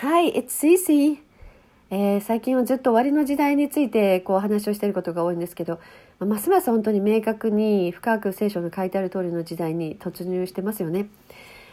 Hi, it's Cece. えー、最近はずっと終わりの時代についてこう話をしていることが多いんですけど、ますます本当に明確に深く聖書の書いてある通りの時代に突入してますよね。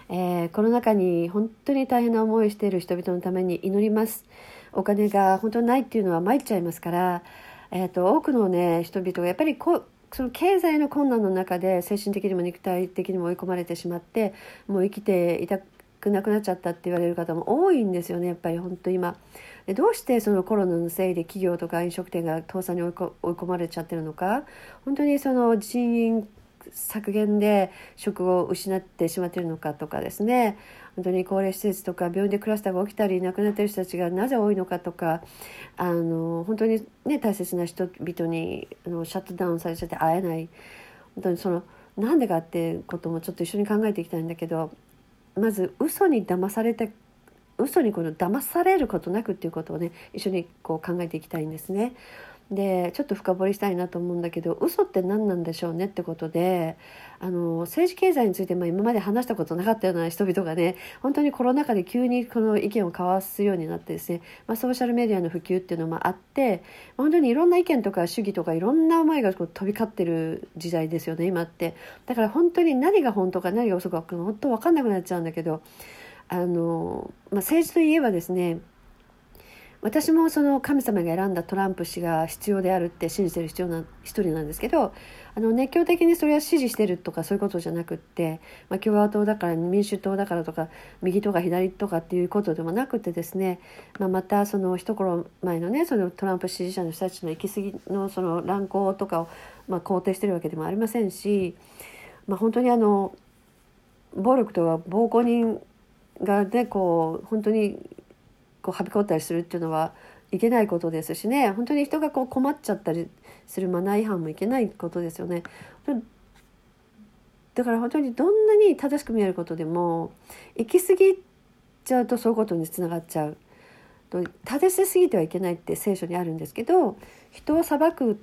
えー、この中に本当に大変な思いをしている人々のために祈ります。お金が本当にないっていうのは参っちゃいますから、えーと、多くのね人々がやっぱりこその経済の困難の中で精神的にも肉体的にも追い込まれてしまってもう生きていたくなくなっちゃったって言われる方も多いんですよねやっぱり。本当今。でどうしてそのコロナのせいで企業とか飲食店が倒産に追い込まれちゃってるのか。本当にその人員削減で職を失ってしまっているのかとかですね。本当に高齢施設とか病院でクラスターが起きたり亡くなっている人たちがなぜ多いのかとか。あの本当に、ね、大切な人々にあのシャットダウンされちゃって会えない。本当にそのなんでかっていうこともちょっと一緒に考えていきたいんだけどまず嘘に騙されて嘘にこの騙されることなくっていうことをね一緒にこう考えていきたいんですね。でちょっと深掘りしたいなと思うんだけど嘘って何なんでしょうねってことであの政治経済について、まあ、今まで話したことなかったような人々がね本当にコロナ禍で急にこの意見を交わすようになってですね、まあ、ソーシャルメディアの普及っていうのもあって本当にいろんな意見とか主義とかいろんな思いがこう飛び交ってる時代ですよね今って。だから本当に何が本当か何が嘘か本当分かんなくなっちゃうんだけどあの、まあ、政治といえばですね私もその神様が選んだトランプ氏が必要であるって信じてる必要な一人なんですけどあの熱狂的にそれは支持してるとかそういうことじゃなくって、まあ、共和党だから民主党だからとか右とか左とかっていうことでもなくてですね、まあ、またその一頃前のねそのトランプ支持者の人たちの行き過ぎのその乱行とかをまあ肯定してるわけでもありませんし、まあ、本当にあの暴力とは暴行人がねこう本当にこうはびこったりするっていうのはいけないことですしね本当に人がこう困っちゃったりするマナー違反もいけないことですよね。だから本当にどんなに正しく見えることでも行き過ぎちゃうとそういうことにつながっちゃう。正しすぎてはいけないって聖書にあるんですけど人を裁くっ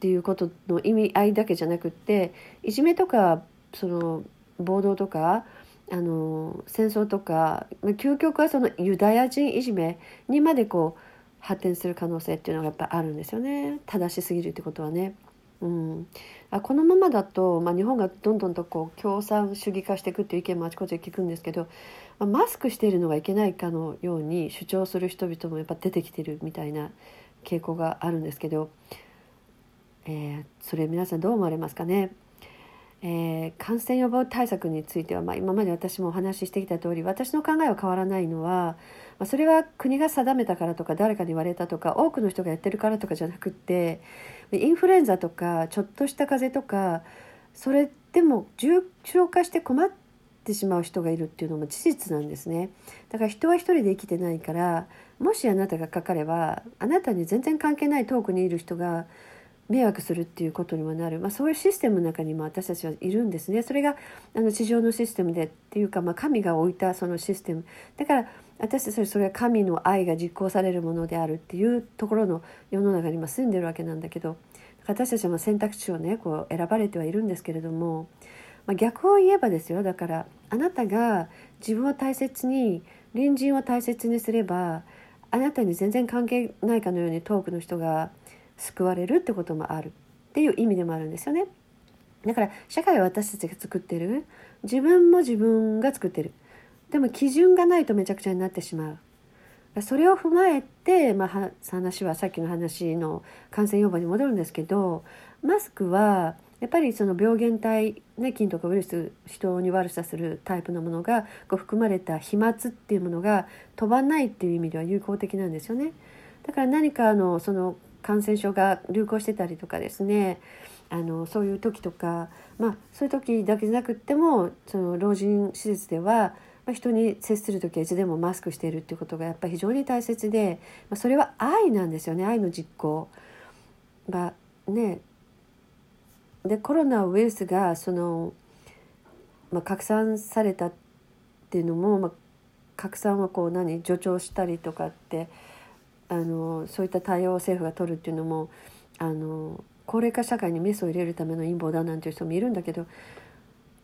ていうことの意味合いだけじゃなくっていじめとかその暴動とかあの戦争とか究極はそのユダヤ人いじめにまでこう発展する可能性っていうのがやっぱあるんですよね。正しすぎるってことはね。うん、あこのままだと、まあ、日本がどんどんとこう共産主義化していくっていう意見もあちこちで聞くんですけど、まあ、マスクしているのがいけないかのように主張する人々もやっぱ出てきてるみたいな傾向があるんですけど、えー、それ皆さんどう思われますかね？えー、感染予防対策については、まあ、今まで私もお話ししてきた通り私の考えは変わらないのは、まあ、それは国が定めたからとか誰かに言われたとか多くの人がやってるからとかじゃなくってインフルエンザとかちょっとした風邪とかそれでも重症化して困ってしまう人がいるっていうのも事実なんですね。だから人は一人で生きてないからもしあなたがかかればあなたに全然関係ない遠くにいる人が迷惑するっていうことにもなる、まあ、そういうシステムの中にも私たちはいるんですね。それがあの地上のシステムでっていうか、まあ、神が置いたそのシステム。だから私たちはそれは神の愛が実行されるものであるっていうところの世の中に今住んでるわけなんだけど私たちは選択肢をねこう選ばれてはいるんですけれども、まあ、逆を言えばですよ。だからあなたが自分を大切に隣人を大切にすればあなたに全然関係ないかのように遠くの人が救われるってこともあるっていう意味でもあるんですよね。だから社会は私たちが作ってる自分も自分が作ってるでも基準がないとめちゃくちゃになってしまうそれを踏まえて、まあ、話はさっきの話の感染予防に戻るんですけどマスクはやっぱりその病原体、ね、菌とかウイルス人に悪さするタイプのものがこう含まれた飛沫っていうものが飛ばないっていう意味では有効的なんですよね。だから何かあのその感染症が流行してたりとかですね。あのそういう時とか、まあ、そういう時だけじゃなくってもその老人施設では、まあ、人に接する時はいつでもマスクしているっていうことがやっぱり非常に大切で、まあ、それは愛なんですよね。愛の実行。がね。でコロナウイルスがその、まあ、拡散されたっていうのも、まあ、拡散をこう何助長したりとかってあのそういった対応を政府が取るっていうのもあの高齢化社会にメスを入れるための陰謀だなんていう人もいるんだけど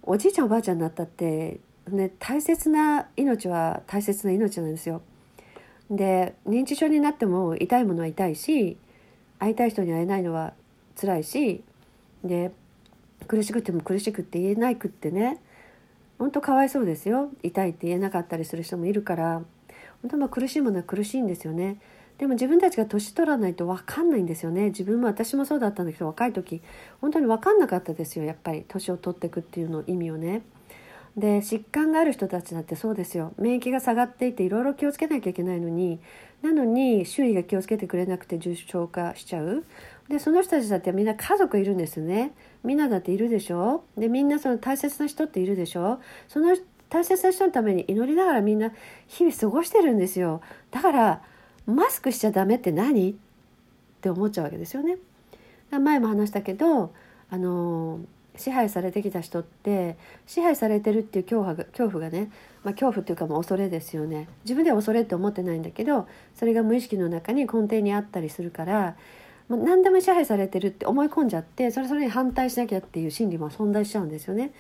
おじいちゃんおばあちゃんになったって、ね、大切な命は大切な命なんですよ。で認知症になっても痛いものは痛いし会いたい人に会えないのは辛いしで苦しくても苦しくって言えないくってね本当かわいそうですよ痛いって言えなかったりする人もいるから本当まあ苦しいものは苦しいんですよねでも自分たちが年取らないと分かんないんですよね。自分も私もそうだったんだけど若い時本当に分かんなかったですよやっぱり。年を取っていくっていうの意味をね。で疾患がある人たちだってそうですよ。免疫が下がっていていろいろ気をつけなきゃいけないのになのに周囲が気をつけてくれなくて重症化しちゃう。でその人たちだってみんな家族いるんですよね。みんなだっているでしょ。でみんなその大切な人っているでしょ。その大切な人のために祈りながらみんな日々過ごしてるんですよ。だからマスクしちゃダメって何？って思っちゃうわけですよね。前も話したけどあの支配されてきた人って支配されてるっていう恐怖が恐怖がね、まあ、恐怖っていうかもう恐れですよね。自分では恐れって思ってないんだけどそれが無意識の中に根底にあったりするからもう何でも支配されてるって思い込んじゃってそれそれに反対しなきゃっていう心理も存在しちゃうんですよね。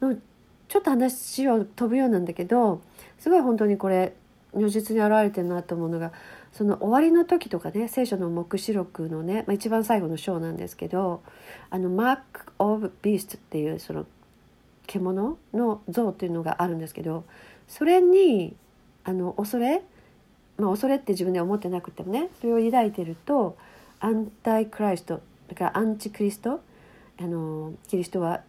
ちょっと話を飛ぶようなんだけどすごい本当にこれ如実に表れてるなと思うのがその終わりの時とかね聖書の黙示録のね、まあ、一番最後の章なんですけどあのマーク・オブ・ビーストっていうその獣の像っていうのがあるんですけどそれにあの恐れ、まあ、恐れって自分で思ってなくてもねそれを抱いてるとアンタイクライストだからアンチクリストあのキリストは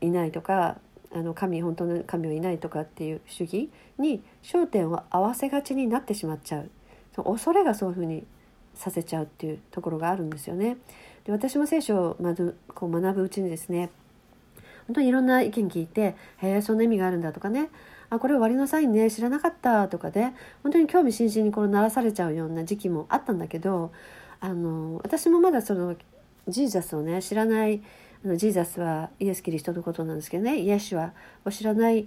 いないとかあの神本当の神はいないとかっていう主義に焦点を合わせがちになってしまっちゃう。恐れがそういうふうにさせちゃうっていうところがあるんですよね。で私も聖書をまずこう学ぶうちにですね本当にいろんな意見聞いて「へえそんな意味があるんだ」とかね「あこれ終わりのサインね知らなかった」とかで本当に興味津々にこう鳴らされちゃうような時期もあったんだけどあの私もまだそのジーザスをね知らないあのジーザスはイエス・キリストのことなんですけどねイエシュアを知らない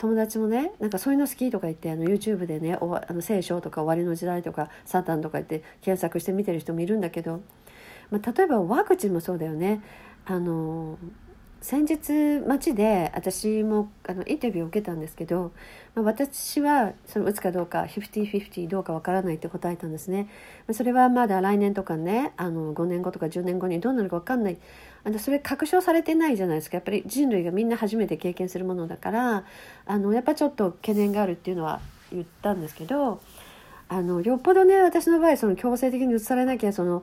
友達もねなんかそういうの好きとか言ってあの YouTube でねおあの聖書とか終わりの時代とかサタンとか言って検索して見てる人もいるんだけど、まあ、例えばワクチンもそうだよねあの先日街で私もあのインタビューを受けたんですけど、まあ、私はその打つかどうか50-50どうかわからないって答えたんですね。それはまだ来年とかねあの5年後とか10年後にどうなるかわかんないあのそれ確証されてないじゃないですかやっぱり人類がみんな初めて経験するものだからあのやっぱちょっと懸念があるっていうのは言ったんですけどあのよっぽどね私の場合その強制的に移されなきゃその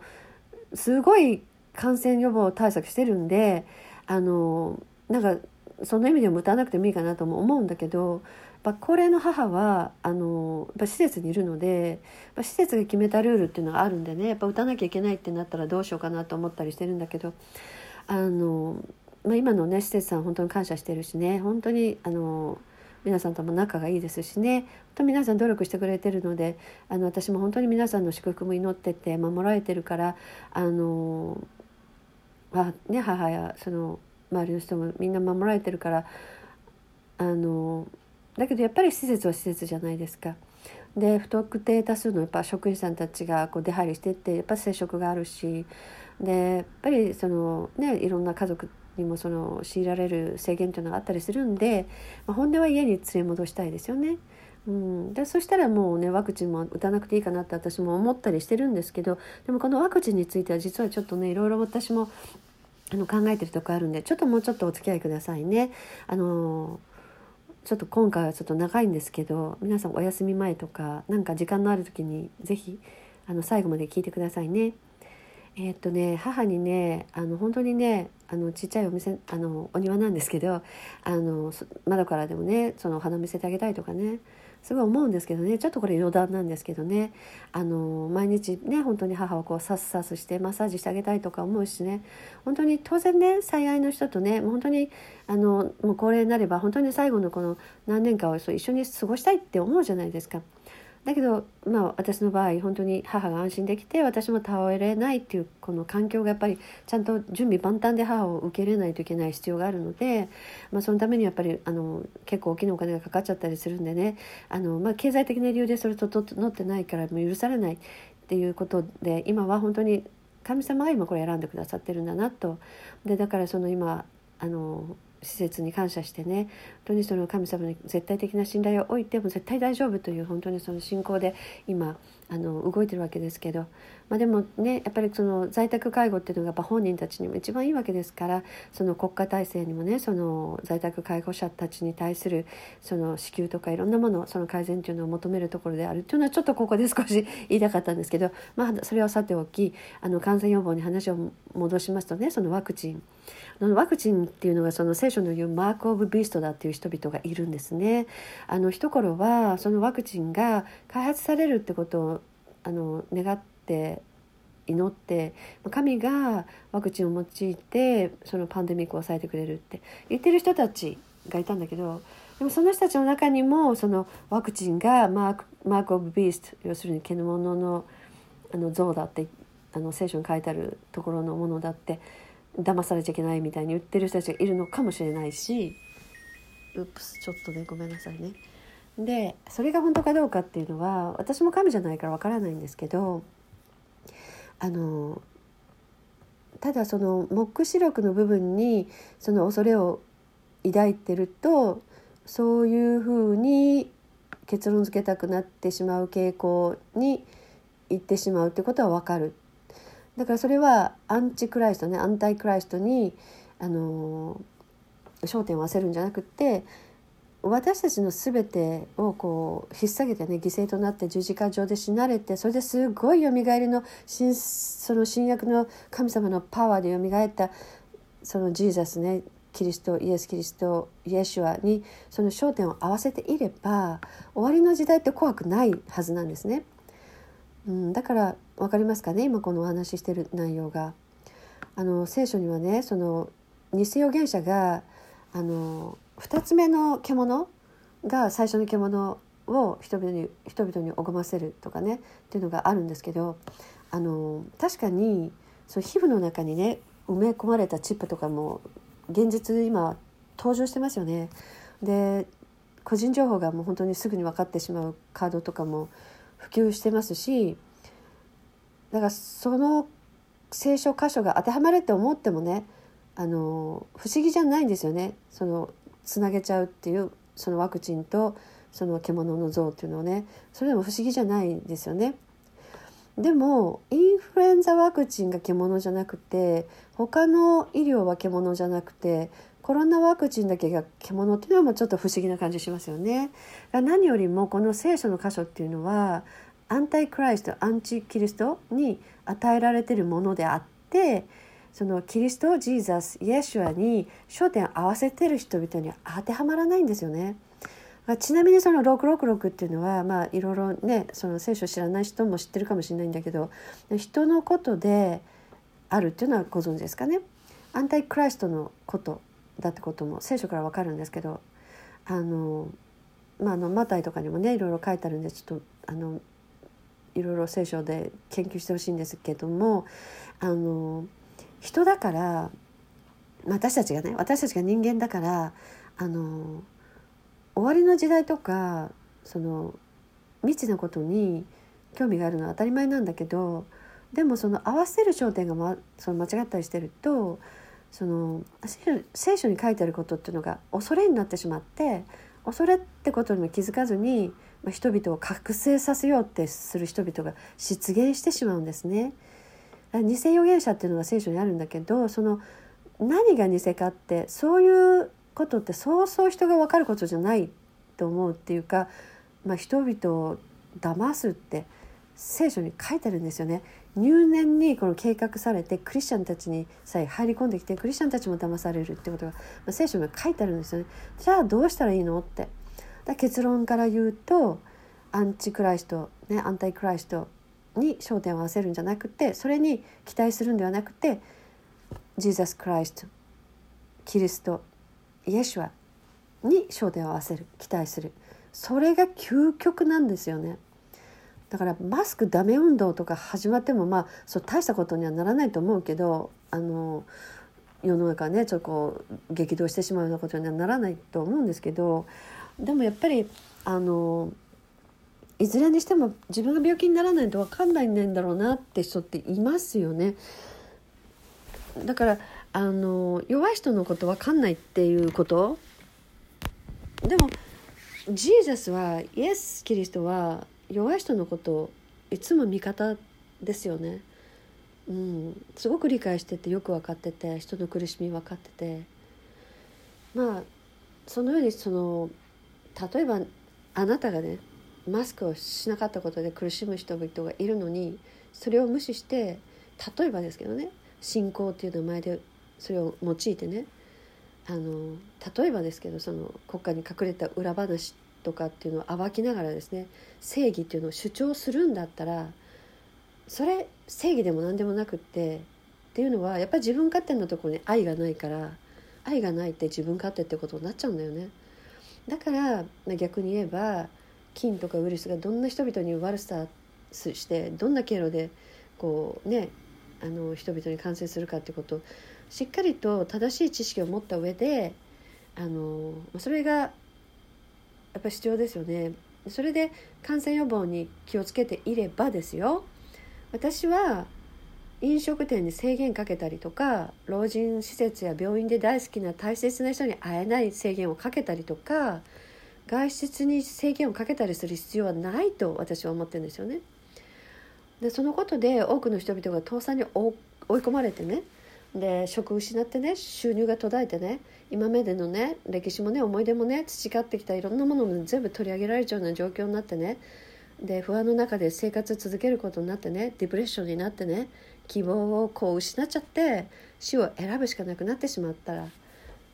すごい感染予防対策してるんで。あのなんかその意味でも打たなくてもいいかなとも思うんだけどやっぱ高齢の母はあのやっぱ施設にいるのでや施設が決めたルールっていうのがあるんでねやっぱ打たなきゃいけないってなったらどうしようかなと思ったりしてるんだけどあの、まあ、今のね施設さん本当に感謝してるしね本当にあの皆さんとも仲がいいですしね本当皆さん努力してくれてるのであの私も本当に皆さんの祝福も祈ってて守られてるからあのまあね、母やその周りの人もみんな守られてるからあのだけどやっぱり施設は施設じゃないですか。で不特定多数のやっぱ職員さんたちがこう出入りしてってやっぱ接触があるしでやっぱりその、ね、いろんな家族にもその強いられる制限というのがあったりするんで、まあ、本音は家に連れ戻したいですよね。うん、でそしたらもうねワクチンも打たなくていいかなって私も思ったりしてるんですけどでもこのワクチンについては実はちょっとねいろいろ私もあの考えてるとこあるんでちょっともうちょっとお付き合いくださいね。あのちょっと今回はちょっと長いんですけど皆さんお休み前とかなんか時間のある時に是非あの最後まで聞いてくださいね。えー、っとね母にねあの本当にねあのちっちゃいお店あのお庭なんですけどあの窓からでもねそのお花見せてあげたいとかねすごい思うんですけどねちょっとこれ余談なんですけどねあの毎日ね本当に母をこうサスサスしてマッサージしてあげたいとか思うしね本当に当然ね最愛の人とね本当にあのもう高齢になれば本当に最後のこの何年かを一緒に過ごしたいって思うじゃないですか。だけど、まあ、私の場合本当に母が安心できて私も倒れないっていうこの環境がやっぱりちゃんと準備万端で母を受け入れないといけない必要があるので、まあ、そのためにやっぱりあの結構大きなお金がかかっちゃったりするんでねあの、まあ、経済的な理由でそれと整ってないからもう許されないっていうことで今は本当に神様が今これ選んでくださってるんだなと。でだからその今あの施設に感謝してね。本当にその神様に絶対的な信頼を置いても絶対大丈夫という本当にその信仰で今あの動いてるわけですけど、まあ、でもねやっぱりその在宅介護っていうのがやっぱ本人たちにも一番いいわけですからその国家体制にもねその在宅介護者たちに対するその支給とかいろんなものその改善というのを求めるところであるというのはちょっとここで少し言いたかったんですけど、まあ、それはさておきあの感染予防に話を戻しますとねそのワクチンワクチンっていうのがその聖書の言うマーク・オブ・ビーストだっていう人々がいるんですね。あの一頃はそのワクチンが開発されるってことをあの願って祈って神がワクチンを用いてそのパンデミックを抑えてくれるって言ってる人たちがいたんだけどでもその人たちの中にもそのワクチンがマーク・マークオブ・ビースト要するに獣のあの像だってあの聖書に書いてあるところのものだって騙されちゃいけないみたいに言ってる人たちがいるのかもしれないしうっプスちょっとねごめんなさいね。でそれが本当かどうかっていうのは私も神じゃないからわからないんですけどあのただその黙示録の部分にその恐れを抱いてるとそういうふうに結論付けたくなってしまう傾向に行ってしまうってことは分かる。だからそれはアンチクライストねアンタイクライストにあの焦点を合わせるんじゃなくって私たちの全てをこう引っ提げてね犠牲となって十字架上で死なれてそれですごいよみがえりの新その新約の神様のパワーでよみがえったそのジーザスねキリストイエス・キリストイエシュアにその焦点を合わせていれば終わりの時代って怖くないはずなんですね。うん、だから分かりますかね？今このお話ししてる内容が。あの聖書にはねその偽預言者があの2つ目の獣が最初の獣を人々に人々に拝ませるとかねっていうのがあるんですけどあの確かにその皮膚の中にね埋め込まれたチップとかも現実今登場してますよね。で個人情報がもう本当にすぐに分かってしまうカードとかも普及してますしだからその聖書箇所が当てはまるって思ってもねあの不思議じゃないんですよねそのつなげちゃうっていうそのワクチンとその獣の像っていうのをねそれでも不思議じゃないですよね。でもインフルエンザワクチンが獣じゃなくて他の医療は獣じゃなくてコロナワクチンだけが獣っていうのはもうちょっと不思議な感じしますよね。何よりもこの聖書の箇所っていうのはアンタイクライストアンチキリストに与えられてるものであってそのキリストジーザスイエシュアに焦点合わせてる人々に当てはまらないんですよね。ちなみにその666っていうのはまあいろいろねその聖書知らない人も知ってるかもしれないんだけど人のことであるっていうのはご存知ですかね。アンタイクライストのことだってことも聖書からわかるんですけどあのまああのマタイとかにもねいろいろ書いてあるんでちょっとあのいろいろ聖書で研究してほしいんですけどもあの人だから私たちがね私たちが人間だからあの終わりの時代とかその未知なことに興味があるのは当たり前なんだけどでもその合わせる焦点が、ま、その間違ったりしてるとその聖書に書いてあることっていうのが恐れになってしまって恐れってことにも気づかずにまあ人々を覚醒させようってする人々が出現してしまうんですね。偽預言者っていうのが聖書にあるんだけどその何が偽かってそういうことってそうそう人が分かることじゃないと思うっていうか、まあ、人々を騙すって聖書に書いてあるんですよね。入念にこの計画されてクリスチャンたちにさえ入り込んできてクリスチャンたちも騙されるってことが、まあ、聖書に書いてあるんですよね。じゃあどうしたらいいのってだ結論から言うとアンチクライスト、ね、アンタイクライストに焦点を合わせるんじゃなくてそれに期待するんではなくてジーザス・クライストキリストイエシュアに焦点を合わせる期待する。それが究極なんですよね。だからマスクダメ運動とか始まってもまあそう大したことにはならないと思うけどあの世の中ねちょっとこう激動してしまうようなことにはならないと思うんですけどでもやっぱりあのいずれにしても自分が病気にならないと分かんないんだろうなって人っていますよね。だからあの弱い人のこと分かんないっていうことでもジーザスはイエス・キリストは弱い人のことをいつも味方ですよね。うん、すごく理解しててよく分かってて人の苦しみ分かっててまあそのようにその例えばあなたがねマスクをしなかったことで苦しむ人々がいるのにそれを無視して例えばですけどね信仰っていう名前でそれを用いてねあの例えばですけどその国家に隠れた裏話とかっていうのを暴きながらですね正義っていうのを主張するんだったらそれ正義でも何でもなくってっていうのはやっぱり自分勝手なところに愛がないから愛がないって自分勝手ってことになっちゃうんだよね。だから、逆に言えば菌とかウイルスがどんな人々に悪さしてどんな経路でこうねあの人々に感染するかってことをしっかりと正しい知識を持った上であのそれがやっぱり必要ですよね。それで感染予防に気をつけていればですよ私は飲食店に制限かけたりとか老人施設や病院で大好きな大切な人に会えない制限をかけたりとか外出に制限をかけたりする必要はないと私は思ってるんですよね。でそのことで多くの人々が倒産に追い込まれてねで職失ってね収入が途絶えてね今までのね歴史もね思い出もね培ってきたいろんなものも全部取り上げられちゃうような状況になってねで不安の中で生活を続けることになってねディプレッションになってね希望をこう失っちゃって死を選ぶしかなくなってしまったら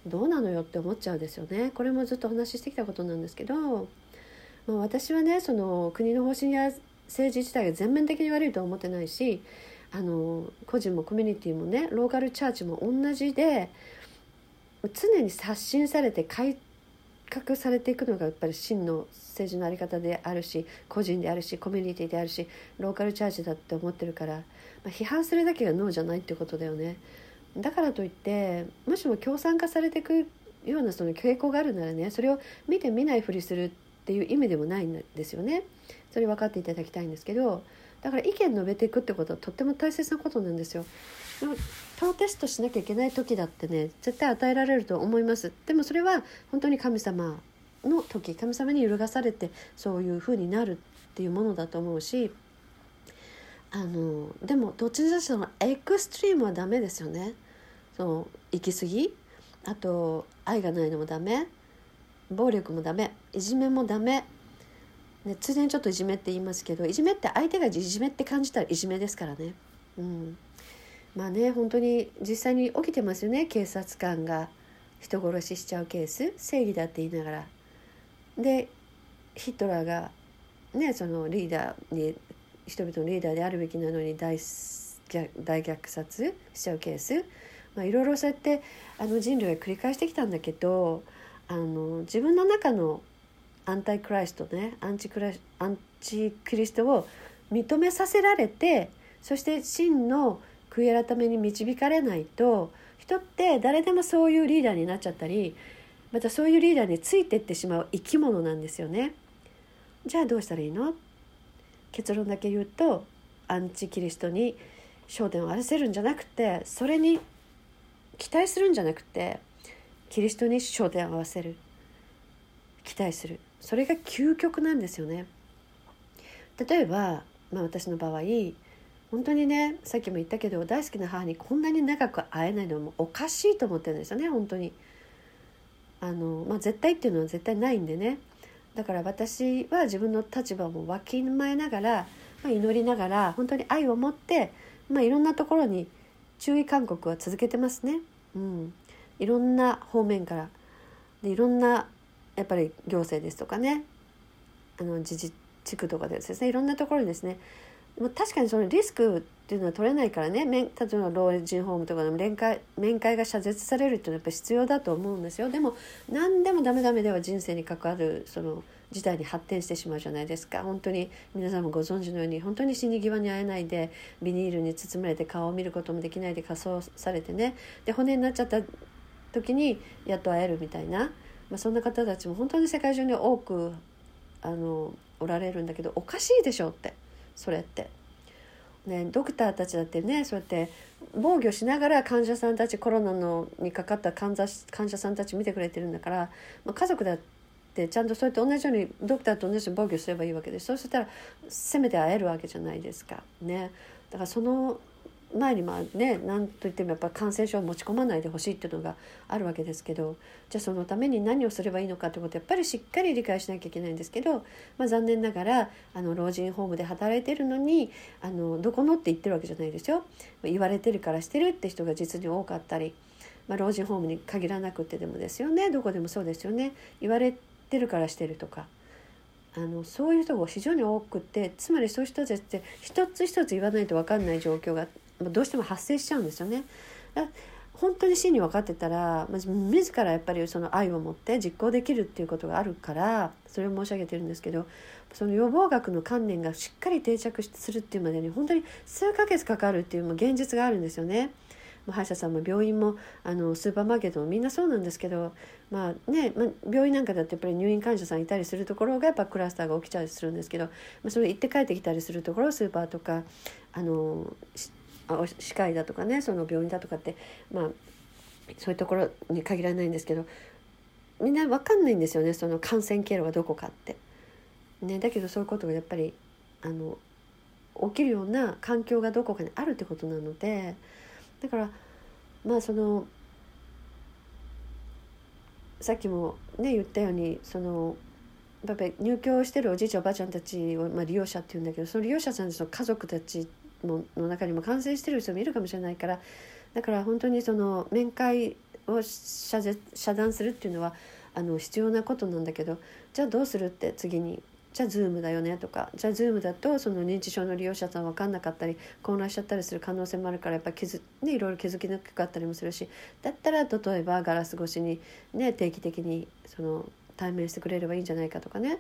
どうなのよって思っちゃうんですよねこれもずっとお話ししてきたことなんですけど、まあ、私はねその国の方針や政治自体が全面的に悪いとは思ってないしあの個人もコミュニティもねローカルチャーチも同じで常に刷新されて改革されていくのがやっぱり真の政治の在り方であるし個人であるしコミュニティであるしローカルチャーチだって思ってるから、まあ、批判するだけがノーじゃないってことだよね。だからといってもしも共産化されていくようなその傾向があるならねそれを見て見ないふりするっていう意味でもないんですよね。それ分かっていただきたいんですけどだから意見述べていくってことはとっても大切なことなんですよ。でもプロテストしなきゃいけない時だってね絶対与えられると思いますでもそれは本当に神様の時神様に揺るがされてそういう風になるっていうものだと思うしあのでもどっちにしろのエクストリームはダメですよねその行き過ぎ。あと愛がないのもダメ。暴力もダメ。いじめもダメ。ね、ついでにちょっといじめって言いますけどいじめって相手がいじめって感じたらいじめですからね。うん、まあね本当に実際に起きてますよね。警察官が。人殺ししちゃうケース。正義だって言いながら。でヒトラーがねそのリーダーに人々のリーダーであるべきなのに大大虐殺しちゃうケース、まあ、いろいろそうやってあの人類が繰り返してきたんだけどあの自分の中のアンタイクライストねアンチクラアンチクリストを認めさせられてそして真の悔い改めに導かれないと人って誰でもそういうリーダーになっちゃったりまたそういうリーダーについてってしまう生き物なんですよね。じゃあどうしたらいいの？結論だけ言うとアンチキリストに焦点を合わせるんじゃなくてそれに期待するんじゃなくてキリストに焦点を合わせる。期待する。それが究極なんですよね。例えば、まあ、私の場合本当にねさっきも言ったけど大好きな母にこんなに長く会えないのもおかしいと思ってるんですよね本当に。あの、まあ、絶対っていうのは絶対ないんでね。だから私は自分の立場もわきまえながら、まあ、祈りながら本当に愛を持って、まあ、いろんなところに注意勧告は続けてますね。うん、いろんな方面から。でいろんなやっぱり行政ですとかね。あの自治地区とかでですね。いろんなところにですね。確かにそのリスクっていうのは取れないからね。例えば老人ホームとかでも面会面会が謝絶されるっていうのはやっぱ必要だと思うんですよ。でも何でもダメダメでは人生に関わるその事態に発展してしまうじゃないですか。本当に皆さんもご存知のように本当に死に際に会えないでビニールに包まれて顔を見ることもできないで仮装されてね。で骨になっちゃった時にやっと会えるみたいな。まあ、そんな方たちも本当に世界中に多くあのおられるんだけどおかしいでしょって。それって。ね、ドクターたちだってねそうやって防御しながら患者さんたちコロナのにかかった患者患者さんたち見てくれてるんだから、まあ、家族だってちゃんとそうやって同じようにドクターと同じように防御すればいいわけでそうしたらせめて会えるわけじゃないですか。ね、だからその前にまあね何といってもやっぱ感染症を持ち込まないでほしいっていうのがあるわけですけどじゃあそのために何をすればいいのかってことをやっぱりしっかり理解しなきゃいけないんですけど、まあ、残念ながらあの老人ホームで働いてるのにあのどこのって言ってるわけじゃないですよ。言われてるからしてるって人が実に多かったり、まあ、老人ホームに限らなくてでもですよねどこでもそうですよね言われてるからしてるとか。あのそういう人が非常に多くてつまりそういう人たちって一つ一つ言わないと分かんない状況がどうしても発生しちゃうんですよね。本当に真に分かってたら自らやっぱりその愛を持って実行できるっていうことがあるからそれを申し上げてるんですけどその予防学の観念がしっかり定着するっていうまでに本当に数ヶ月かかるっていう現実があるんですよね。歯医者さんも病院もあのスーパーマーケットもみんなそうなんですけど、まあねまあ、病院なんかだってやっぱり入院患者さんいたりするところがやっぱクラスターが起きちゃうりするんですけど、まあ、それ行って帰ってきたりするところスーパーとかあの歯科医だとかねその病院だとかってまあそういうところに限らないんですけどみんな分かんないんですよねその感染経路がどこかって。ね、だけどそういうことがやっぱりあの起きるような環境がどこかにあるってことなのでだからまあそのさっきもね言ったようにそのやっぱり入居してるおじいちゃんおばあちゃんたちを、まあ、利用者っていうんだけどその利用者さんたちの家族たちのの中にも感染してる人もいるかもしれないからだから本当にその面会を遮遮断するっていうのはあの必要なことなんだけどじゃあどうするって次にじゃあ Zoom だよねとかじゃあ Zoom だとその認知症の利用者さん分かんなかったり混乱しちゃったりする可能性もあるからやっぱ気づ、ね、いろいろ気づきにくかったりもするしだったら例えばガラス越しに、ね、定期的にその対面してくれればいいんじゃないかとかね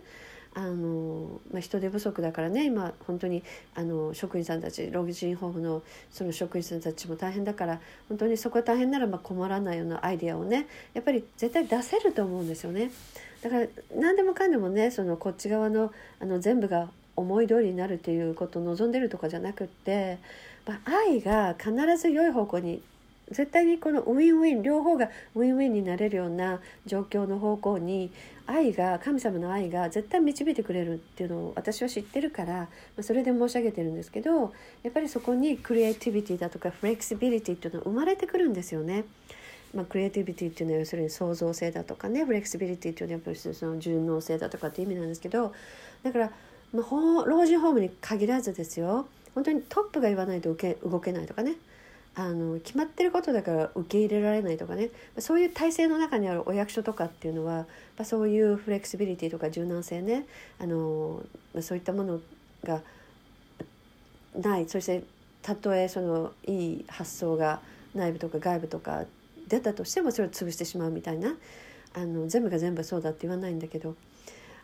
あの、まあ、人手不足だからね今本当にあの職員さんたち老人ホームのその職員さんたちも大変だから本当にそこが大変ならば困らないようなアイデアをねやっぱり絶対出せると思うんですよね。だから何でもかんでもねそのこっち側のあの全部が思い通りになるということを望んでるとかじゃなくって、まあ、愛が必ず良い方向に絶対にこのウィンウィン両方がウィンウィンになれるような状況の方向に愛が神様の愛が絶対導いてくれるっていうのを私は知ってるからまそれで申し上げてるんですけどやっぱりそこに creativity だとか flexibility っていうのは生まれてくるんですよね。まあ、 creativity っていうのは要するに創造性だとかね flexibility っていうのはやっぱりその順応性だとかっていう意味なんですけどだから、まあ、老人ホームに限らずですよ。本当にトップが言わないと受け動けないとかね。あの決まってることだから受け入れられないとかね。そういう体制の中にあるお役所とかっていうのはまあそういうフレキシビリティとか柔軟性ね。あのまあそういったものがない。そしてたとえそのいい発想が内部とか外部とか出たとしてもそれを潰してしまうみたいなあの全部が全部そうだって言わないんだけど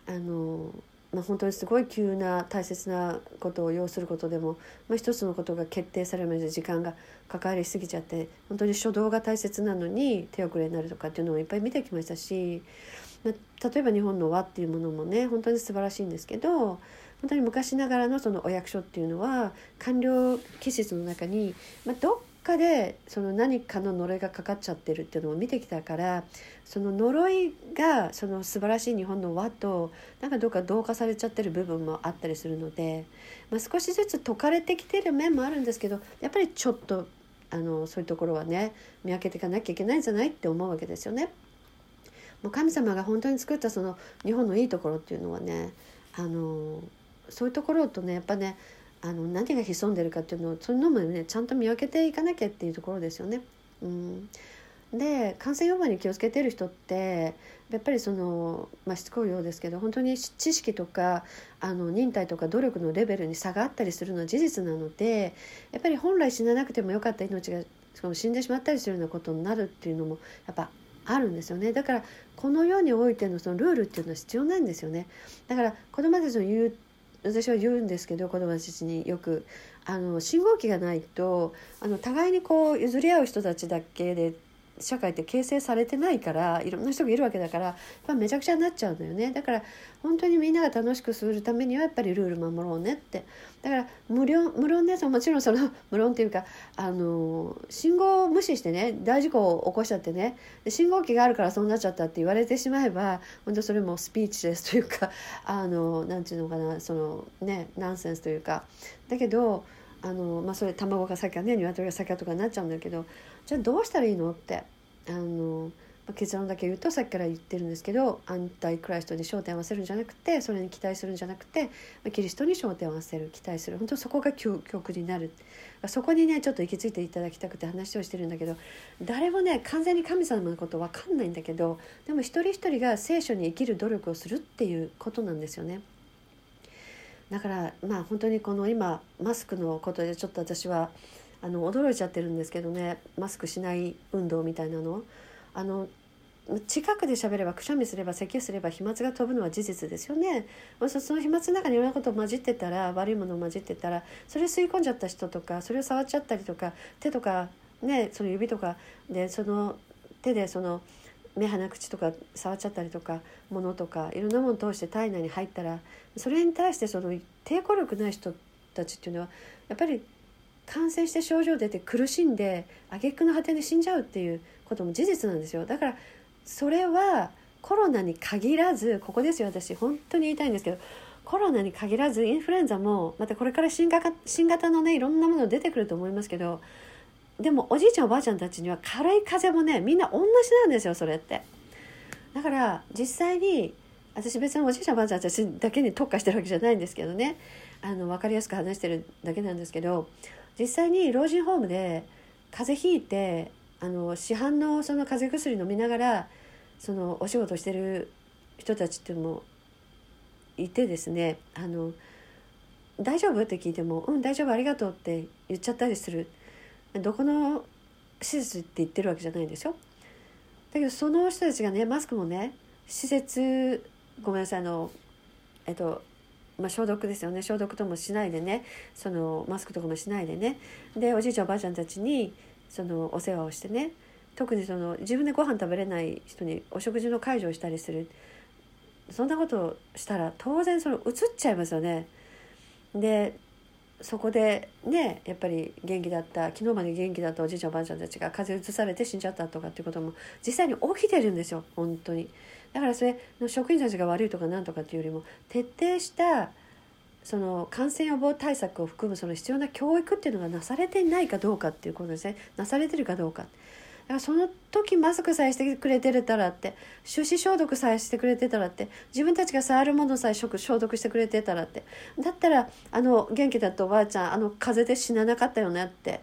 あのまあ、本当にすごい急な大切なことを要することでも、まあ、一つのことが決定されるまで時間がかかりすぎちゃって本当に初動が大切なのに手遅れになるとかっていうのをいっぱい見てきましたし、まあ、例えば日本の和っていうものもね本当に素晴らしいんですけど本当に昔ながらのそのお役所っていうのは官僚気質の中に、まあ、どっかでその何かの呪いがかかっちゃってるっていうのを見てきたからその呪いがその素晴らしい日本の和となんかどうか同化されちゃってる部分もあったりするので、まあ、少しずつ解かれてきてる面もあるんですけどやっぱりちょっとあのそういうところはね見分けていかなきゃいけないんじゃないって思うわけですよね。もう神様が本当に作ったその日本のいいところっていうのはねあのそういうところとねやっぱねあの何が潜んでるかっていうのをそういうのもねちゃんと見分けていかなきゃっていうところですよね。うん、で感染予防に気をつけてる人ってやっぱりその、まあ、しつこいようですけど本当に知識とかあの忍耐とか努力のレベルに差があったりするのは事実なのでやっぱり本来死ななくてもよかった命がしかも死んでしまったりするようなことになるっていうのもやっぱあるんですよね。だからこの世においてのそのルールっていうのは必要ないんですよね。だから子供たちの言う私は言うんですけど子供たちによく。あの信号機がないとあの互いにこう譲り合う人たちだけで社会って形成されてないからいろんな人がいるわけだからやっぱめちゃくちゃになっちゃうんだよね。だから本当にみんなが楽しくするためにはやっぱりルール守ろうねって。だから無料無論ねそのもちろんその無論っていうかあの信号を無視してね大事故を起こしちゃってね信号機があるからそうなっちゃったって言われてしまえば本当それもスピーチですというか あのなんていうのかなそのねナンセンスというか。だけどあの、まあ、それ卵が先かね鶏が先かとかになっちゃうんだけどじゃあどうしたらいいの？って。あの、結論だけ言うとさっきから言ってるんですけどアンタイクライストに焦点を合わせるんじゃなくてそれに期待するんじゃなくて、キリストに焦点を合わせる期待する。本当そこが究極になる。そこにねちょっと行き着いていただきたくて話をしてるんだけど誰もね完全に神様のこと分かんないんだけどでも一人一人が聖書に生きる努力をするっていうことなんですよね。だからまあ本当にこの今マスクのことでちょっと私はあの驚いちゃってるんですけどねマスクしない運動みたいなのあの近くで喋ればくしゃみすれば咳すれば飛沫が飛ぶのは事実ですよね。その飛沫の中にいろんなこと混じってたら悪いものを混じってたらそれ吸い込んじゃった人とかそれを触っちゃったりとか手とかねその指とかでその手でその目鼻口とか触っちゃったりとか物とかいろんなもの通して体内に入ったらそれに対してその抵抗力ない人たちっていうのはやっぱり感染して症状出て苦しんで挙句の果てに死んじゃうっていうことも事実なんですよ。だからそれはコロナに限らずここですよ私本当に言いたいんですけどコロナに限らずインフルエンザもまたこれから新型新型のねいろんなもの出てくると思いますけどでもおじいちゃんおばあちゃんたちには軽い風邪もねみんな同じなんですよそれって。だから実際に私別におじいちゃんおばあちゃんたちだけに特化してるわけじゃないんですけどね。あの分かりやすく話してるだけなんですけど実際に老人ホームで風邪ひいてあの市販のその風邪薬飲みながらそのお仕事してる人たちってもいてですねあの大丈夫？って聞いても「うん大丈夫？ありがとう」って言っちゃったりする。どこの施設って言ってるわけじゃないんですよ。だけどその人たちがねマスクもね施設ごめんなさいあのえっとまあ、消毒ですよね。消毒ともしないでね。そのマスクとかもしないでね。でおじいちゃんおばあちゃんたちにそのお世話をしてね。特にその自分でご飯食べれない人にお食事の介助をしたりする。そんなことをしたら当然その移っちゃいますよね。でそこでねやっぱり元気だった昨日まで元気だったおじいちゃんおばあちゃんたちが風邪移されて死んじゃったとかっていうことも実際に起きてるんですよ。本当に。だからそれの職員たちが悪いとかなんとかっていうよりも徹底したその感染予防対策を含むその必要な教育っていうのがなされていないかどうかっていうことですね。なされてるかどうか。だからその時マスクさえしてくれてたらって手指消毒さえしてくれてたらって。自分たちが触るものさえ消毒してくれてたらって。だったらあの元気だったおばあちゃんあの風邪で死ななかったよねって。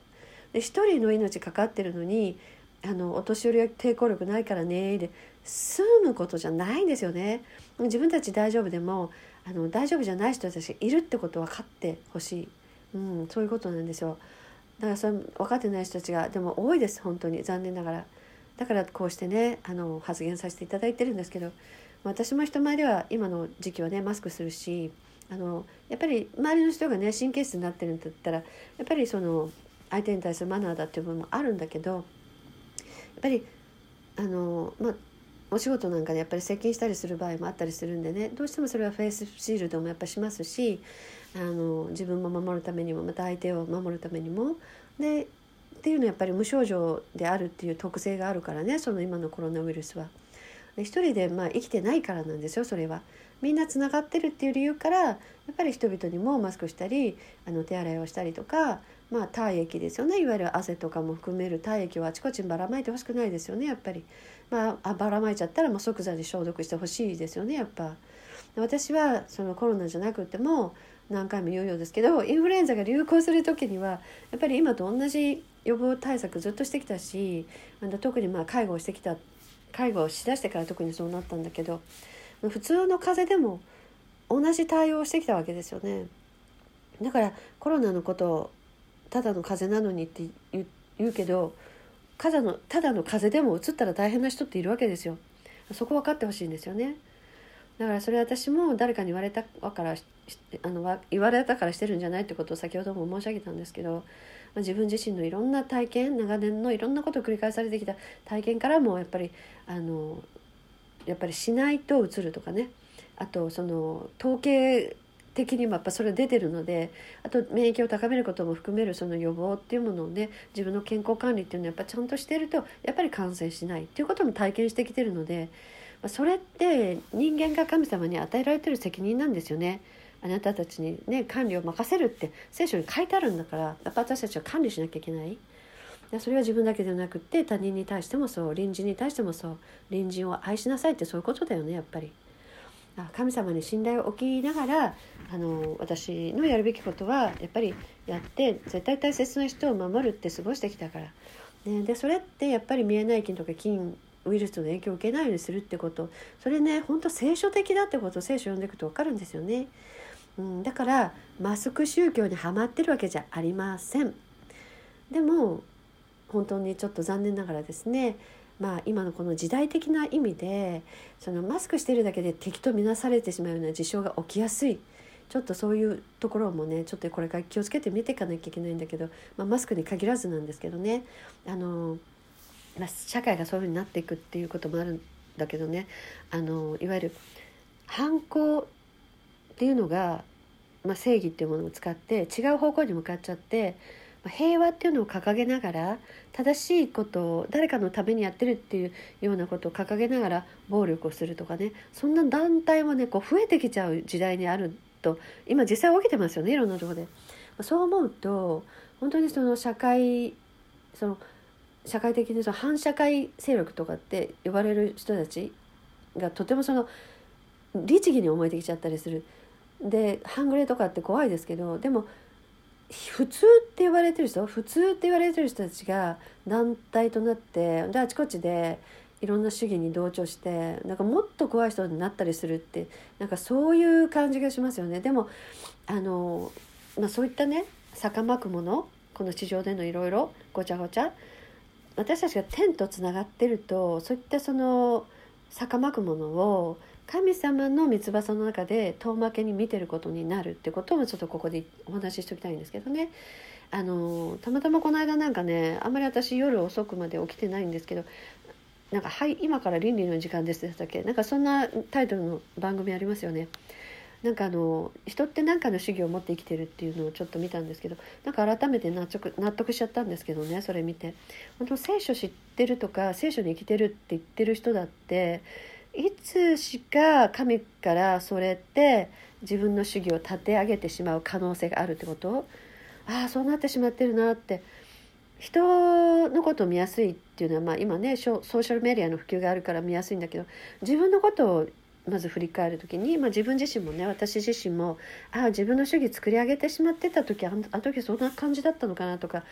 で一人の命かかってるのにあのお年寄りは抵抗力ないからねで済むことじゃないんですよね。自分たち大丈夫でもあの大丈夫じゃない人たちがいるってことを分かってほしい、うん、そういうことなんですよ。だからそれ分かってない人たちがでも多いです本当に。残念ながら。だからこうしてねあの発言させていただいてるんですけど私も人前では今の時期はねマスクするしあのやっぱり周りの人がね神経質になってるんだったらやっぱりその相手に対するマナーだっていう部分もあるんだけどやっぱりあのまあお仕事なんかでやっぱり接近したりする場合もあったりするんでねどうしてもそれはフェイスシールドもやっぱしますしあの自分も守るためにもまた相手を守るためにもでっていうのはやっぱり無症状であるっていう特性があるからねその今のコロナウイルスは。で一人でまあ生きてないからなんですよそれは。みんなつながってるっていう理由からやっぱり人々にもマスクしたりあの手洗いをしたりとか、まあ、体液ですよねいわゆる汗とかも含める体液をあちこちにばらまいてほしくないですよねやっぱり。まあ、ばらまいちゃったらもう即座に消毒してほしいですよねやっぱ。私はそのコロナじゃなくても何回も言うようですけどインフルエンザが流行する時にはやっぱり今と同じ予防対策ずっとしてきたし特にまあ介護をしてきた介護をしだしてから特にそうなったんだけど普通の風邪でも同じ対応をしてきたわけですよね。だからコロナのことをただの風邪なのにって言うけどただのただの風邪でもうつったら大変な人っているわけですよそこ分かってほしいんですよねだからそれ私も誰かに言われたからあの言われたからしてるんじゃないってことを先ほども申し上げたんですけど、自分自身のいろんな体験長年のいろんなことを繰り返されてきた体験からもやっぱりあのやっぱりしないとうつるとかねあとその統計的にもやっぱそれ出てるのであと免疫を高めることも含めるその予防っていうものをね自分の健康管理っていうのをやっぱちゃんとしてるとやっぱり感染しないっていうことも体験してきてるのでそれって人間が神様に与えられてる責任なんですよね。あなたたちにね管理を任せるって聖書に書いてあるんだからやっぱ私たちは管理しなきゃいけない。それは自分だけではなくって他人に対してもそう隣人に対してもそう隣人を愛しなさいってそういうことだよねやっぱり。神様に信頼を置きながらあの私のやるべきことはやっぱりやって絶対大切な人を守るって過ごしてきたから。ね、でそれってやっぱり見えない菌とか菌ウイルスの影響を受けないようにするってことそれね本当聖書的だってことを聖書を読んでいくと分かるんですよね。うん、だからマスク宗教にはまってるわけじゃありません。でも本当にちょっと残念ながらですねまあ、今のこの時代的な意味でそのマスクしてるだけで敵と見なされてしまうような事象が起きやすい。ちょっとそういうところもねちょっとこれから気をつけて見ていかなきゃいけないんだけど、まあ、マスクに限らずなんですけどねあの、まあ、社会がそういうふうになっていくっていうこともあるんだけどねあのいわゆる反抗っていうのが、まあ、正義っていうものを使って違う方向に向かっちゃって平和っていうのを掲げながら正しいことを誰かのためにやってるっていうようなことを掲げながら暴力をするとかねそんな団体もねこう増えてきちゃう時代にあると今実際起きてますよねいろんなとこで。そう思うと本当にその社会その社会的にその反社会勢力とかって呼ばれる人たちがとてもその律儀に思えてきちゃったりする。で半グレとかって怖いですけどでも普通って言われてる人普通って言われてる人たちが団体となってであちこちでいろんな主義に同調してなんかもっと怖い人になったりするってなんかそういう感じがしますよね。でもあの、まあ、そういったね逆まくものこの地上でのいろいろごちゃごちゃ私たちが天とつながってるとそういったその逆まくものを神様の三翼の中で遠巻けに見てることになるってこともちょっとここでお話ししておきたいんですけどね。あのたまたまこの間なんかねあんまり私夜遅くまで起きてないんですけどなんか「はい今から倫理の時間です」だっけ？なんかそんなタイトルの番組ありますよね。なんかあの人って何かの主義を持って生きてるっていうのをちょっと見たんですけどなんか改めて納得納得しちゃったんですけどねそれ見て。本当聖書知ってるとか聖書に生きてるって言ってる人だっていつしか神からそれって自分の主義を立て上げてしまう可能性があるってこと？ああそうなってしまってるなって。人のことを見やすいっていうのは、まあ、今ねソーシャルメディアの普及があるから見やすいんだけど自分のことをまず振り返る時に、まあ、自分自身もね私自身もああ自分の主義作り上げてしまってた時あの時そんな感じだったのかなとか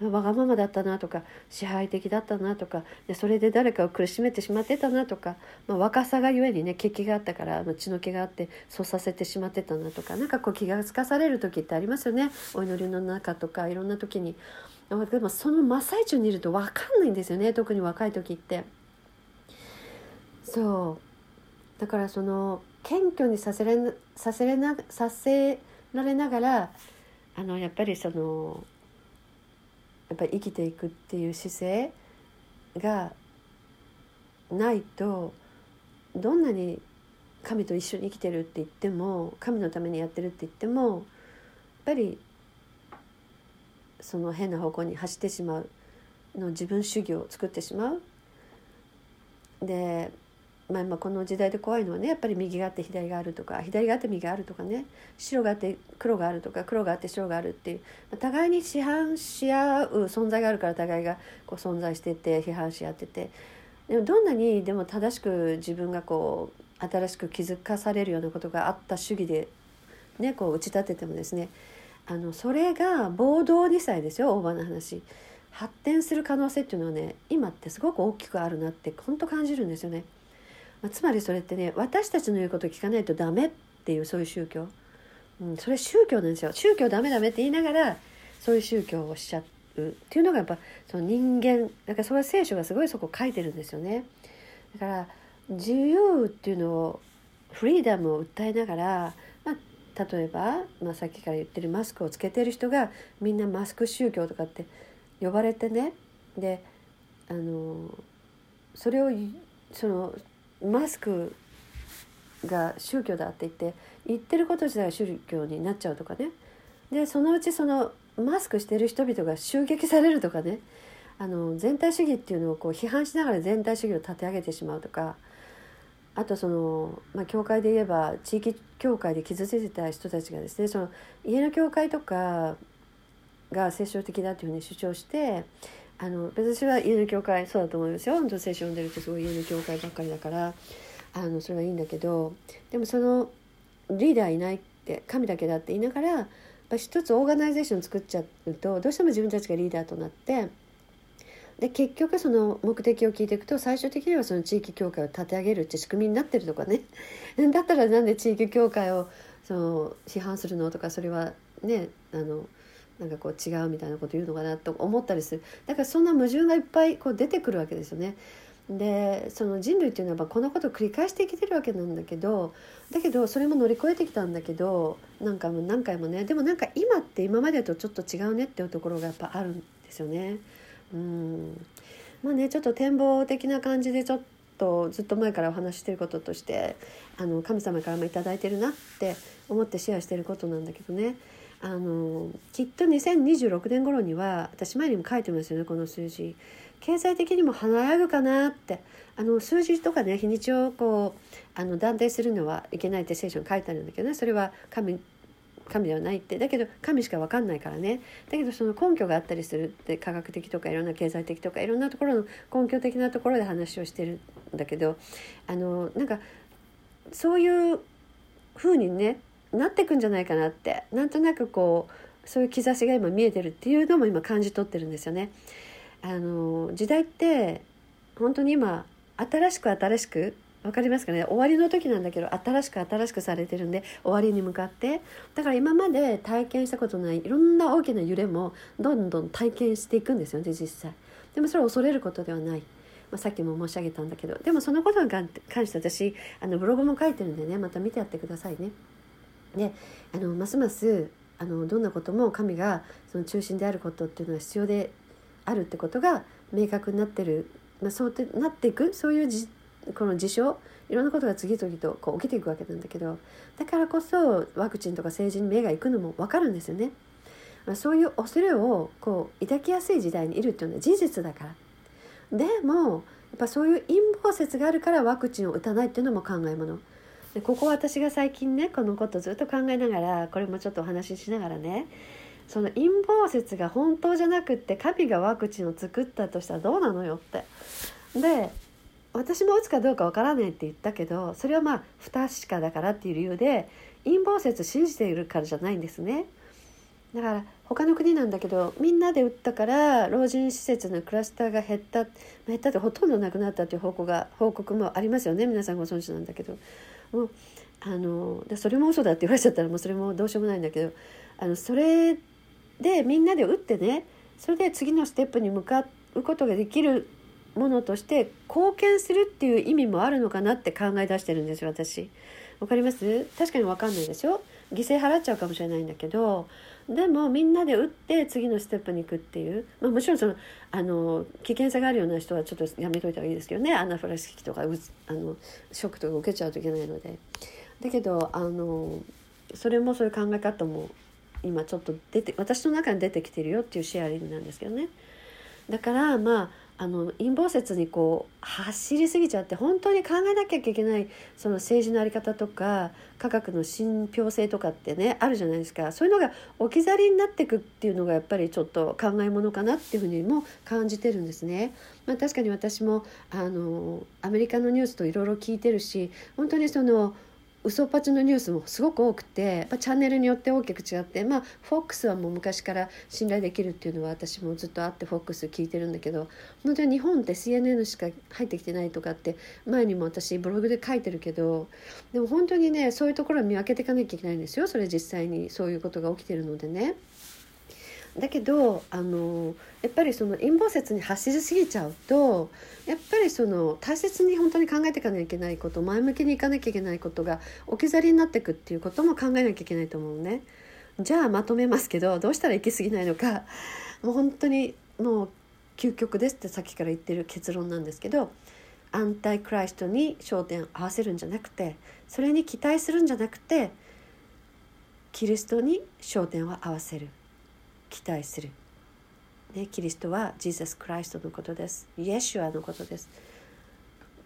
わがままだったなとか支配的だったなとかでそれで誰かを苦しめてしまってたなとか、まあ、若さがゆえにね血気があったから、まあ、血の気があってそうさせてしまってたなとか何かこう気がつかされる時ってありますよねお祈りの中とかいろんな時に。でもその真っ最中にいると分かんないんですよね特に若い時って。そうだからその謙虚にさせれさせれなさせられながらあのやっぱりそのやっぱり生きていくっていう姿勢がないとどんなに神と一緒に生きてるって言っても神のためにやってるって言ってもやっぱりその変な方向に走ってしまうの自分主義を作ってしまう。でまあ、今この時代で怖いのはねやっぱり右があって左があるとか左があって右があるとかね白があって黒があるとか黒があって白があるっていう互いに批判し合う存在があるから互いがこう存在してて批判し合っててでもどんなにでも正しく自分がこう新しく気づかされるようなことがあった主義で、ね、こう打ち立ててもですねあのそれが暴動にさえですよ大場の話発展する可能性っていうのはね今ってすごく大きくあるなって本当感じるんですよね。まあ、つまりそれってね私たちの言うことを聞かないとダメっていうそういう宗教、うん、それ宗教なんですよ。宗教ダメダメって言いながらそういう宗教をしちゃうっていうのがやっぱその人間だからそれは聖書がすごいそこ書いてるんですよね。だから自由っていうのをフリーダムを訴えながら、まあ、例えば、まあ、さっきから言ってるマスクをつけてる人がみんなマスク宗教とかって呼ばれてね。であのそれをそのマスクが宗教だって言って言ってること自体が宗教になっちゃうとかね。でそのうちそのマスクしてる人々が襲撃されるとかね。あの全体主義っていうのをこう批判しながら全体主義を立て上げてしまうとか。あとその、まあ、教会で言えば地域教会で傷ついてた人たちがですねその家の教会とかが聖書的だというふうに主張してあの私は家の教会そうだと思いますよ。本当聖書読んでるとすごい家の教会ばっかりだから。あのそれはいいんだけどでもそのリーダーいないって神だけだって言いながら一つオーガナイゼーション作っちゃうとどうしても自分たちがリーダーとなってで結局その目的を聞いていくと最終的にはその地域協会を立て上げるって仕組みになってるとかね。だったらなんで地域協会をその批判するのとかそれはねあのなんかこう違うみたいなこと言うのかなと思ったりするだからそんな矛盾がいっぱいこう出てくるわけですよね。でその人類っていうのはこんなことを繰り返してきてるわけなんだけどだけどそれも乗り越えてきたんだけどなんかも何回もねでもなんか今って今までとちょっと違うねっていうところがやっぱあるんですよね。うんまあねちょっと展望的な感じでちょっとずっと前からお話してることとしてあの神様からも頂いてるなって思ってシェアしてることなんだけどねあのきっと2026年頃には私前にも書いてますよねこの数字。経済的にも華やぐかなって。あの数字とかね日にちをこうあの断定するのはいけないって聖書に書いてあるんだけどね。それは神神ではないって。だけど神しか分かんないからね。だけどその根拠があったりするって科学的とかいろんな経済的とかいろんなところの根拠的なところで話をしてるんだけど。あのなんかそういう風にねなってくんじゃないかなって。なんとなくこうそういう兆しが今見えてるっていうのも今感じ取ってるんですよね。あの時代って本当に今新しく新しく分かりますかね？終わりの時なんだけど新しく新しくされてるんで終わりに向かって。だから今まで体験したことないいろんな大きな揺れもどんどん体験していくんですよね実際。でもそれは恐れることではない、まあ、さっきも申し上げたんだけど。でもそのことに関して私あのブログも書いてるんでねまた見てやってくださいね。であのますますあのどんなことも神がその中心であることっていうのは必要であるってことが明確になってる、まあ、そうなっていくそういうこの事象いろんなことが次々とこう起きていくわけなんだけどだからこそワクチンとか政治に目が行くのも分かるんですよね。まそういう恐れをこう抱きやすい時代にいるっていうのは事実だから。でもやっぱそういう陰謀説があるからワクチンを打たないっていうのも考えもの。でここ私が最近ねこのことずっと考えながらこれもちょっとお話ししながらねその陰謀説が本当じゃなくって神がワクチンを作ったとしたらどうなのよって。で私も打つかどうかわからないって言ったけどそれはまあ不確かだからっていう理由で陰謀説信じているからじゃないんですね。だから他の国なんだけどみんなで打ったから老人施設のクラスターが減った減ったってほとんどなくなったっていう報告が報告もありますよね皆さんご存知なんだけどもうあのそれも嘘だって言われちゃったらもうそれもどうしようもないんだけどあのそれでみんなで打ってねそれで次のステップに向かうことができるものとして貢献するっていう意味もあるのかなって考え出してるんですよ私。わかります？確かにわかんないでしょ？犠牲払っちゃうかもしれないんだけどでもみんなで打って次のステップに行くっていう、まあ、もちろんそのあの危険性があるような人はちょっとやめといた方がいいですけどねアナフラキシーとかあのショックとか受けちゃうといけないので。だけどあのそれもそういう考え方も今ちょっと出て私の中に出てきてるよっていうシェアリングなんですけどね。だからまああの陰謀説にこう走りすぎちゃって本当に考えなきゃいけないその政治の在り方とか科学の信憑性とかってねあるじゃないですかそういうのが置き去りになっていくっていうのがやっぱりちょっと考えものかなっていうふうにも感じてるんですね。まあ、確かに私もあのアメリカのニュースといろいろ聞いてるし本当にその嘘っぱちのニュースもすごく多くて、まあ、チャンネルによって大きく違ってまあ FOX はもう昔から信頼できるっていうのは私もずっとあって FOX 聞いてるんだけど本当に日本って CNN しか入ってきてないとかって前にも私ブログで書いてるけどでも本当にねそういうところは見分けていかなきゃいけないんですよそれ実際にそういうことが起きてるのでね。だけどあのやっぱりその陰謀説に走りすぎちゃうとやっぱりその大切に本当に考えていかなきゃいけないこと前向きにいかなきゃいけないことが置き去りになっていくっていうことも考えなきゃいけないと思うね。じゃあまとめますけどどうしたら行き過ぎないのかもう本当にもう究極ですってさっきから言ってる結論なんですけどアンタイクライストに焦点を合わせるんじゃなくてそれに期待するんじゃなくてキリストに焦点を合わせる期待する、ね、キリストはジーザス・クライストのことです。イエシュアのことです。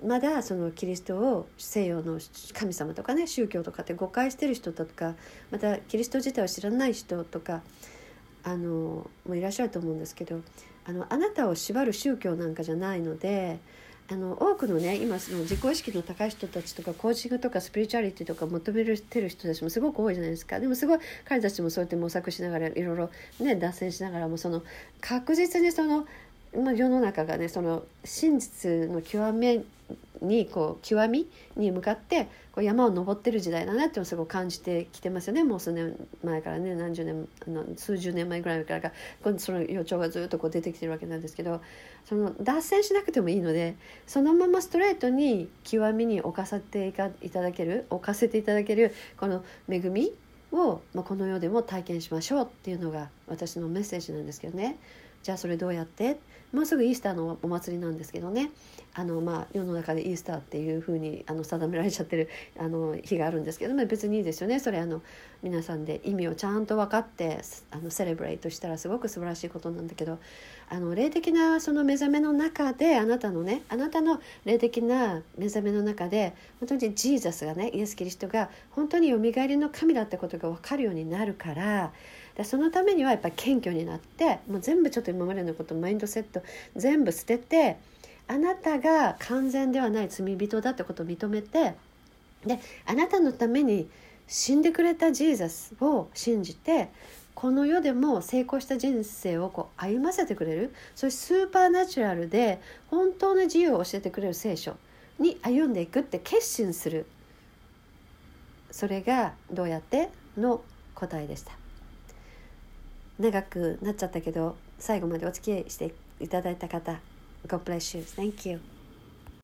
まだそのキリストを西洋の神様とかね宗教とかって誤解してる人とかまたキリスト自体を知らない人とかあのもいらっしゃると思うんですけどあのあなたを縛る宗教なんかじゃないのであの多くのね今その自己意識の高い人たちとかコーチングとかスピリチュアリティとか求めてる人たちもすごく多いじゃないですか。でもすごい彼たちもそうやって模索しながらいろいろね脱線しながらもその確実にその、まあ、世の中がねその真実の極めにこう極みに向かってこう山を登ってる時代だなってすごく感じてきてますよねもう数年前からね何十年あの数十年前ぐらいからかその予兆がずっとこう出てきてるわけなんですけどその脱線しなくてもいいのでそのままストレートに極みに置かせていただける置かせていただけるこの恵みを、まあ、この世でも体験しましょうっていうのが私のメッセージなんですけどね。じゃあそれどうやって？もうすぐイースターのお祭りなんですけどね。あの、まあ、世の中でイースターっていうふうにあの定められちゃってるあの日があるんですけども別にいいですよね。それあの皆さんで意味をちゃんと分かってあのセレブレイトしたらすごく素晴らしいことなんだけどあの霊的なその目覚めの中であなたのねあなたの霊的な目覚めの中で本当にジーザスがねイエス・キリストが本当によみがえりの神だってことが分かるようになるからでそのためにはやっぱり謙虚になってもう全部ちょっと今までのことマインドセット全部捨ててあなたが完全ではない罪人だってことを認めてであなたのために死んでくれたジーザスを信じてこの世でも成功した人生をこう歩ませてくれるそういうスーパーナチュラルで本当の自由を教えてくれる聖書に歩んでいくって決心するそれがどうやって？の答えでした。長くなっちゃったけど最後までお付き合いしていただいた方 God bless you. Thank you.